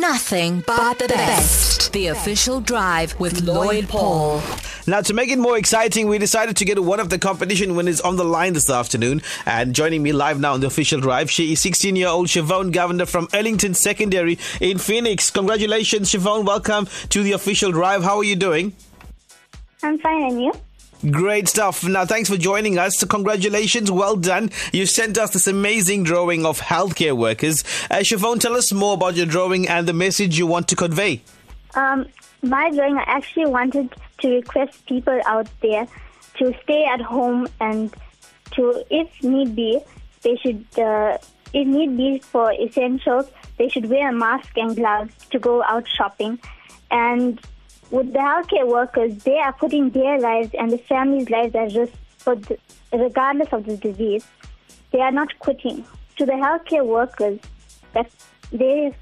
nothing but the best. The official drive with Lloyd Paul. Now, to make it more exciting, we decided to get one of the competition winners on the line this afternoon. And joining me live now on the official drive, she is 16 year old Shavone Govender from Earlington Secondary in Phoenix. Congratulations, Shavone. Welcome to the official drive. How are you doing? I'm fine, and you? Great stuff. Now, thanks for joining us. Congratulations. Well done. You sent us this amazing drawing of healthcare workers. Uh, Shavone, tell us more about your drawing and the message you want to convey. Um, my drawing, I actually wanted to request people out there to stay at home and to, if need be, they should, uh, if need be for essentials, they should wear a mask and gloves to go out shopping. And with the healthcare workers, they are putting their lives and the families' lives at risk the, regardless of the disease. They are not quitting. To the healthcare workers, that they,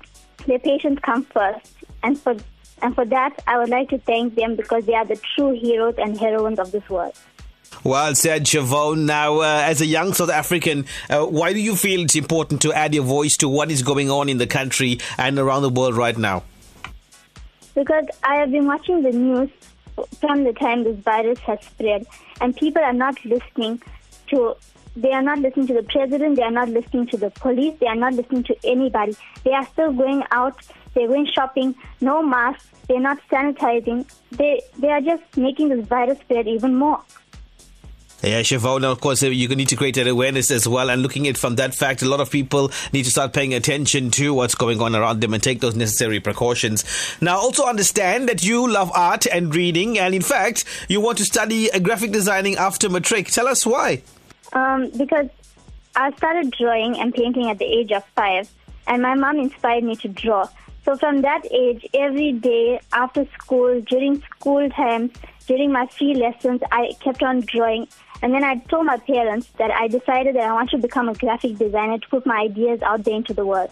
their patients come first, and for and for that, I would like to thank them because they are the true heroes and heroines of this world. Well said, Shavone. Now, uh, as a young South African, uh, why do you feel it's important to add your voice to what is going on in the country and around the world right now? Because I have been watching the news from the time this virus has spread, and people are not listening to. They are not listening to the president. They are not listening to the police. They are not listening to anybody. They are still going out. They're going shopping. No masks. They're not sanitizing. They they are just making this virus spread even more. Yeah, Shavone, of course, uh, you need to create that awareness as well. And looking at from that fact, a lot of people need to start paying attention to what's going on around them and take those necessary precautions. Now, also understand that you love art and reading, and in fact, you want to study graphic designing after matric. Tell us why. Um, because I started drawing and painting at the age of five, and my mom inspired me to draw. So from that age, every day after school, during school times, during my free lessons, I kept on drawing. And then I told my parents that I decided that I want to become a graphic designer to put my ideas out there into the world.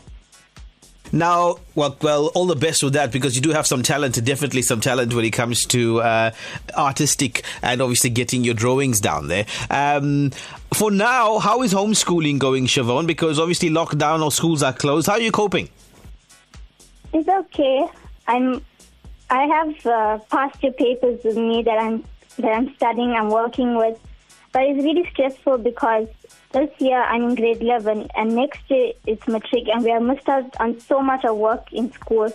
Now, well, well, all the best with that because you do have some talent, definitely some talent when it comes to uh, artistic and obviously getting your drawings down there. Um, for now, how is homeschooling going, Shavone? Because obviously lockdown or schools are closed. How are you coping? It's okay. I'm. I have uh, past year papers with me that I'm that I'm studying. I'm working with, but it's really stressful because this year I'm in grade 11 and next year it's matric and we are missed out on so much of work in school.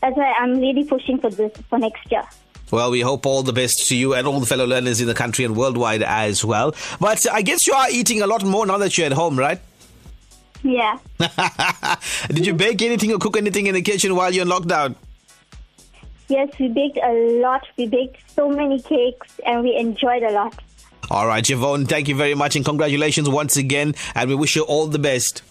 That's why I'm really pushing for this for next year. Well, we hope all the best to you and all the fellow learners in the country and worldwide as well. But I guess you are eating a lot more now that you're at home, right? Yeah. Did you bake anything or cook anything in the kitchen while you're in lockdown? Yes, we baked a lot. We baked so many cakes and we enjoyed a lot. All right, Shavone, thank you very much and congratulations once again. And we wish you all the best.